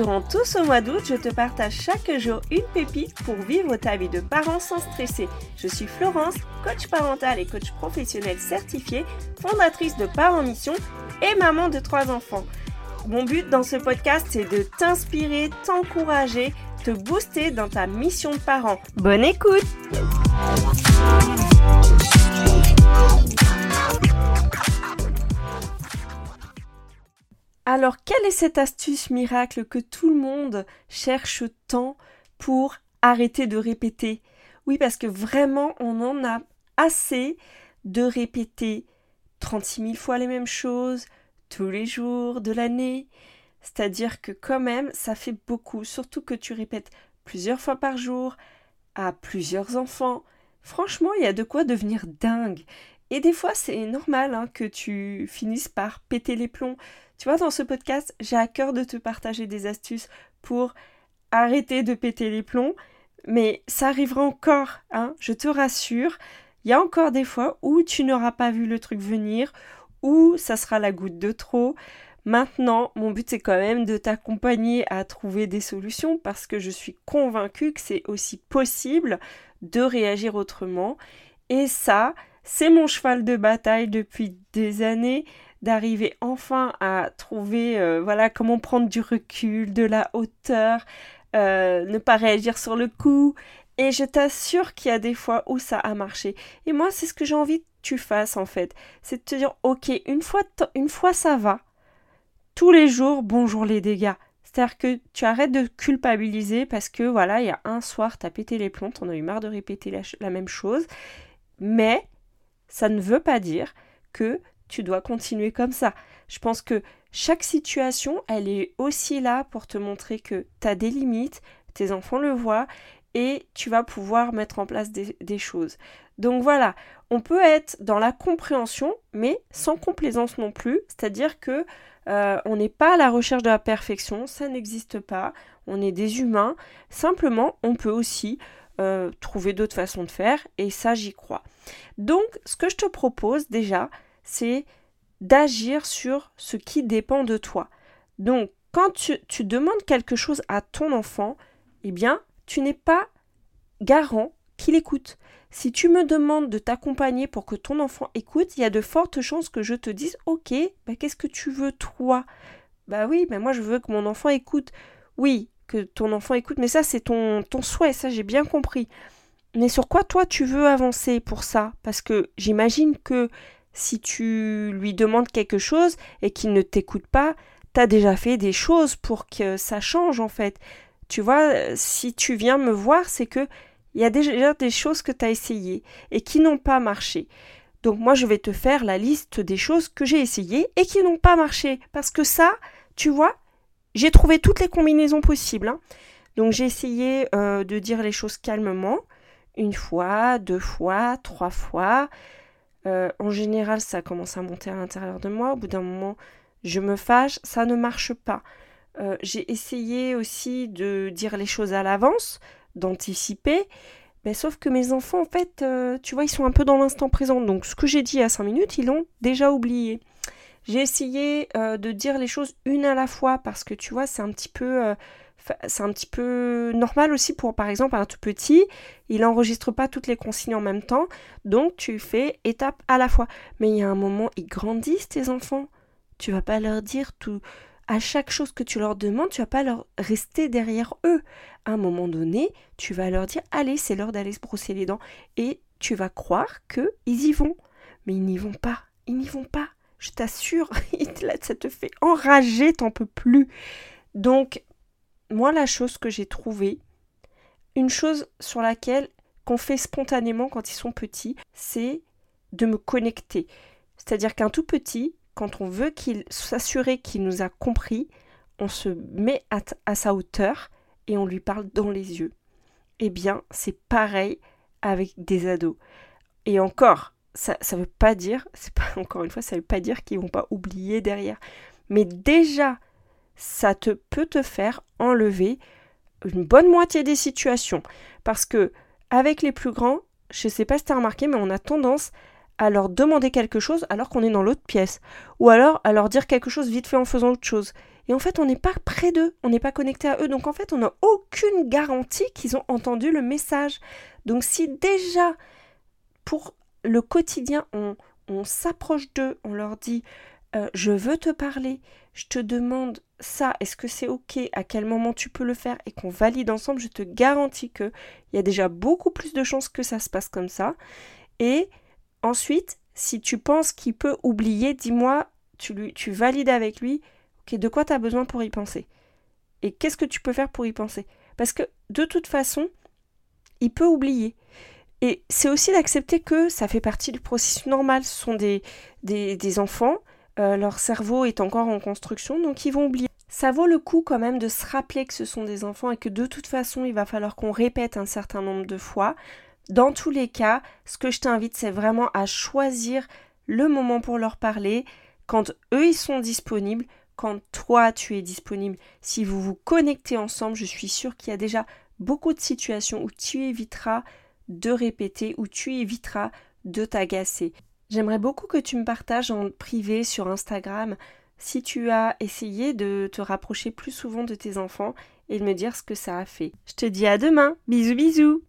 durant tout ce mois d'août, je te partage chaque jour une pépite pour vivre ta vie de parent sans stresser. Je suis Florence, coach parental et coach professionnel certifié, fondatrice de Parents Mission et maman de trois enfants. Mon but dans ce podcast, c'est de t'inspirer, t'encourager, te booster dans ta mission de parent. Bonne écoute Alors, quelle est cette astuce miracle que tout le monde cherche tant pour arrêter de répéter? Oui, parce que vraiment, on en a assez de répéter 36 000 fois les mêmes choses tous les jours de l'année. C'est-à-dire que quand même, ça fait beaucoup, surtout que tu répètes plusieurs fois par jour à plusieurs enfants. Franchement, il y a de quoi devenir dingue. Et des fois, c'est normal hein, que tu finisses par péter les plombs. Tu vois, dans ce podcast, j'ai à cœur de te partager des astuces pour arrêter de péter les plombs. Mais ça arrivera encore, hein, je te rassure. Il y a encore des fois où tu n'auras pas vu le truc venir, ou ça sera la goutte de trop. Maintenant, mon but c'est quand même de t'accompagner à trouver des solutions parce que je suis convaincue que c'est aussi possible de réagir autrement. Et ça, c'est mon cheval de bataille depuis des années d'arriver enfin à trouver euh, voilà comment prendre du recul, de la hauteur, euh, ne pas réagir sur le coup. Et je t'assure qu'il y a des fois où ça a marché. Et moi, c'est ce que j'ai envie que tu fasses en fait. C'est de te dire, ok, une fois, ça va, tous les jours, bonjour les dégâts. C'est-à-dire que tu arrêtes de culpabiliser parce que voilà, il y a un soir, tu as pété les plombs, on a eu marre de répéter la même chose. Mais ça ne veut pas dire que tu dois continuer comme ça. Je pense que chaque situation, elle est aussi là pour te montrer que tu as des limites, tes enfants le voient, et tu vas pouvoir mettre en place des, choses. Donc voilà, on peut être dans la compréhension, mais sans complaisance non plus, c'est-à-dire que euh, on n'est pas à la recherche de la perfection, ça n'existe pas, on est des humains, simplement on peut aussi euh, trouver d'autres façons de faire, et ça j'y crois. Donc ce que je te propose déjà, c'est d'agir sur ce qui dépend de toi. Donc, quand tu, demandes quelque chose à ton enfant, eh bien, tu n'es pas garant qu'il écoute. Si tu me demandes de t'accompagner pour que ton enfant écoute, il y a de fortes chances que je te dise Ok, bah, qu'est-ce que tu veux toi? Bah oui, moi je veux que mon enfant écoute. Oui, que ton enfant écoute, mais ça c'est ton, ton souhait, ça j'ai bien compris. Mais sur quoi toi tu veux avancer pour ça? Parce que j'imagine que si tu lui demandes quelque chose et qu'il ne t'écoute pas, tu as déjà fait des choses pour que ça change en fait. Tu vois, si tu viens me voir, c'est que il y a déjà des choses que tu as essayées et qui n'ont pas marché. Donc moi, je vais te faire la liste des choses que j'ai essayées et qui n'ont pas marché. Parce que ça, tu vois, j'ai trouvé toutes les combinaisons possibles. Hein. Donc j'ai essayé euh, de dire les choses calmement, une fois, deux fois, trois fois. Euh, en général, ça commence à monter à l'intérieur de moi. Au bout d'un moment, je me fâche. Ça ne marche pas. Euh, j'ai essayé aussi de dire les choses à l'avance, d'anticiper. Mais sauf que mes enfants, en fait, euh, tu vois, ils sont un peu dans l'instant présent. Donc, ce que j'ai dit à 5 minutes, ils l'ont déjà oublié. J'ai essayé de dire les choses une à la fois parce que, tu vois, c'est un petit peu c'est un petit peu normal aussi pour, par exemple, un tout petit, il n'enregistre pas toutes les consignes en même temps, donc tu fais étape à la fois. Mais il y a un moment, ils grandissent, tes enfants. Tu vas pas leur dire tout. À chaque chose que tu leur demandes, tu vas pas leur rester derrière eux. À un moment donné, tu vas leur dire allez, c'est l'heure d'aller se brosser les dents. Et tu vas croire qu'ils y vont. Mais ils n'y vont pas. Ils n'y vont pas. Je t'assure, ça te fait enrager, t'en peux plus. Donc, moi, la chose que j'ai trouvée, une chose sur laquelle qu'on fait spontanément quand ils sont petits, c'est de me connecter. C'est-à-dire qu'un tout petit, quand on veut qu'il s'assurer qu'il nous a compris, on se met à, sa hauteur et on lui parle dans les yeux. Eh bien, c'est pareil avec des ados. Et encore, ça ne veut pas dire, c'est pas encore une fois, ça veut pas dire qu'ils vont pas oublier derrière. Mais déjà ça te peut te faire enlever une bonne moitié des situations. Parce que avec les plus grands, je ne sais pas si tu as remarqué, mais on a tendance à leur demander quelque chose alors qu'on est dans l'autre pièce. Ou alors à leur dire quelque chose vite fait en faisant autre chose. Et en fait, on n'est pas près d'eux, on n'est pas connecté à eux. Donc en fait, on n'a aucune garantie qu'ils ont entendu le message. Donc si déjà, pour le quotidien, on, on s'approche d'eux, on leur dit euh, je veux te parler, je te demande ça, est-ce que c'est ok, à quel moment tu peux le faire? Et qu'on valide ensemble, je te garantis qu'il y a déjà beaucoup plus de chances que ça se passe comme ça. Et ensuite, si tu penses qu'il peut oublier, dis-moi, tu, lui, tu valides avec lui, ok, de quoi tu as besoin pour y penser? Et qu'est-ce que tu peux faire pour y penser? Parce que de toute façon, il peut oublier. Et c'est aussi d'accepter que ça fait partie du processus normal. Ce sont des, enfants, euh, leur cerveau est encore en construction, donc ils vont oublier. Ça vaut le coup quand même de se rappeler que ce sont des enfants et que de toute façon, il va falloir qu'on répète un certain nombre de fois. Dans tous les cas, ce que je t'invite, c'est vraiment à choisir le moment pour leur parler, quand eux, ils sont disponibles, quand toi, tu es disponible. Si vous vous connectez ensemble, je suis sûre qu'il y a déjà beaucoup de situations où tu éviteras de répéter, où tu éviteras de t'agacer. J'aimerais beaucoup que tu me partages en privé sur Instagram si tu as essayé de te rapprocher plus souvent de tes enfants et de me dire ce que ça a fait. Je te dis à demain. Bisous bisous.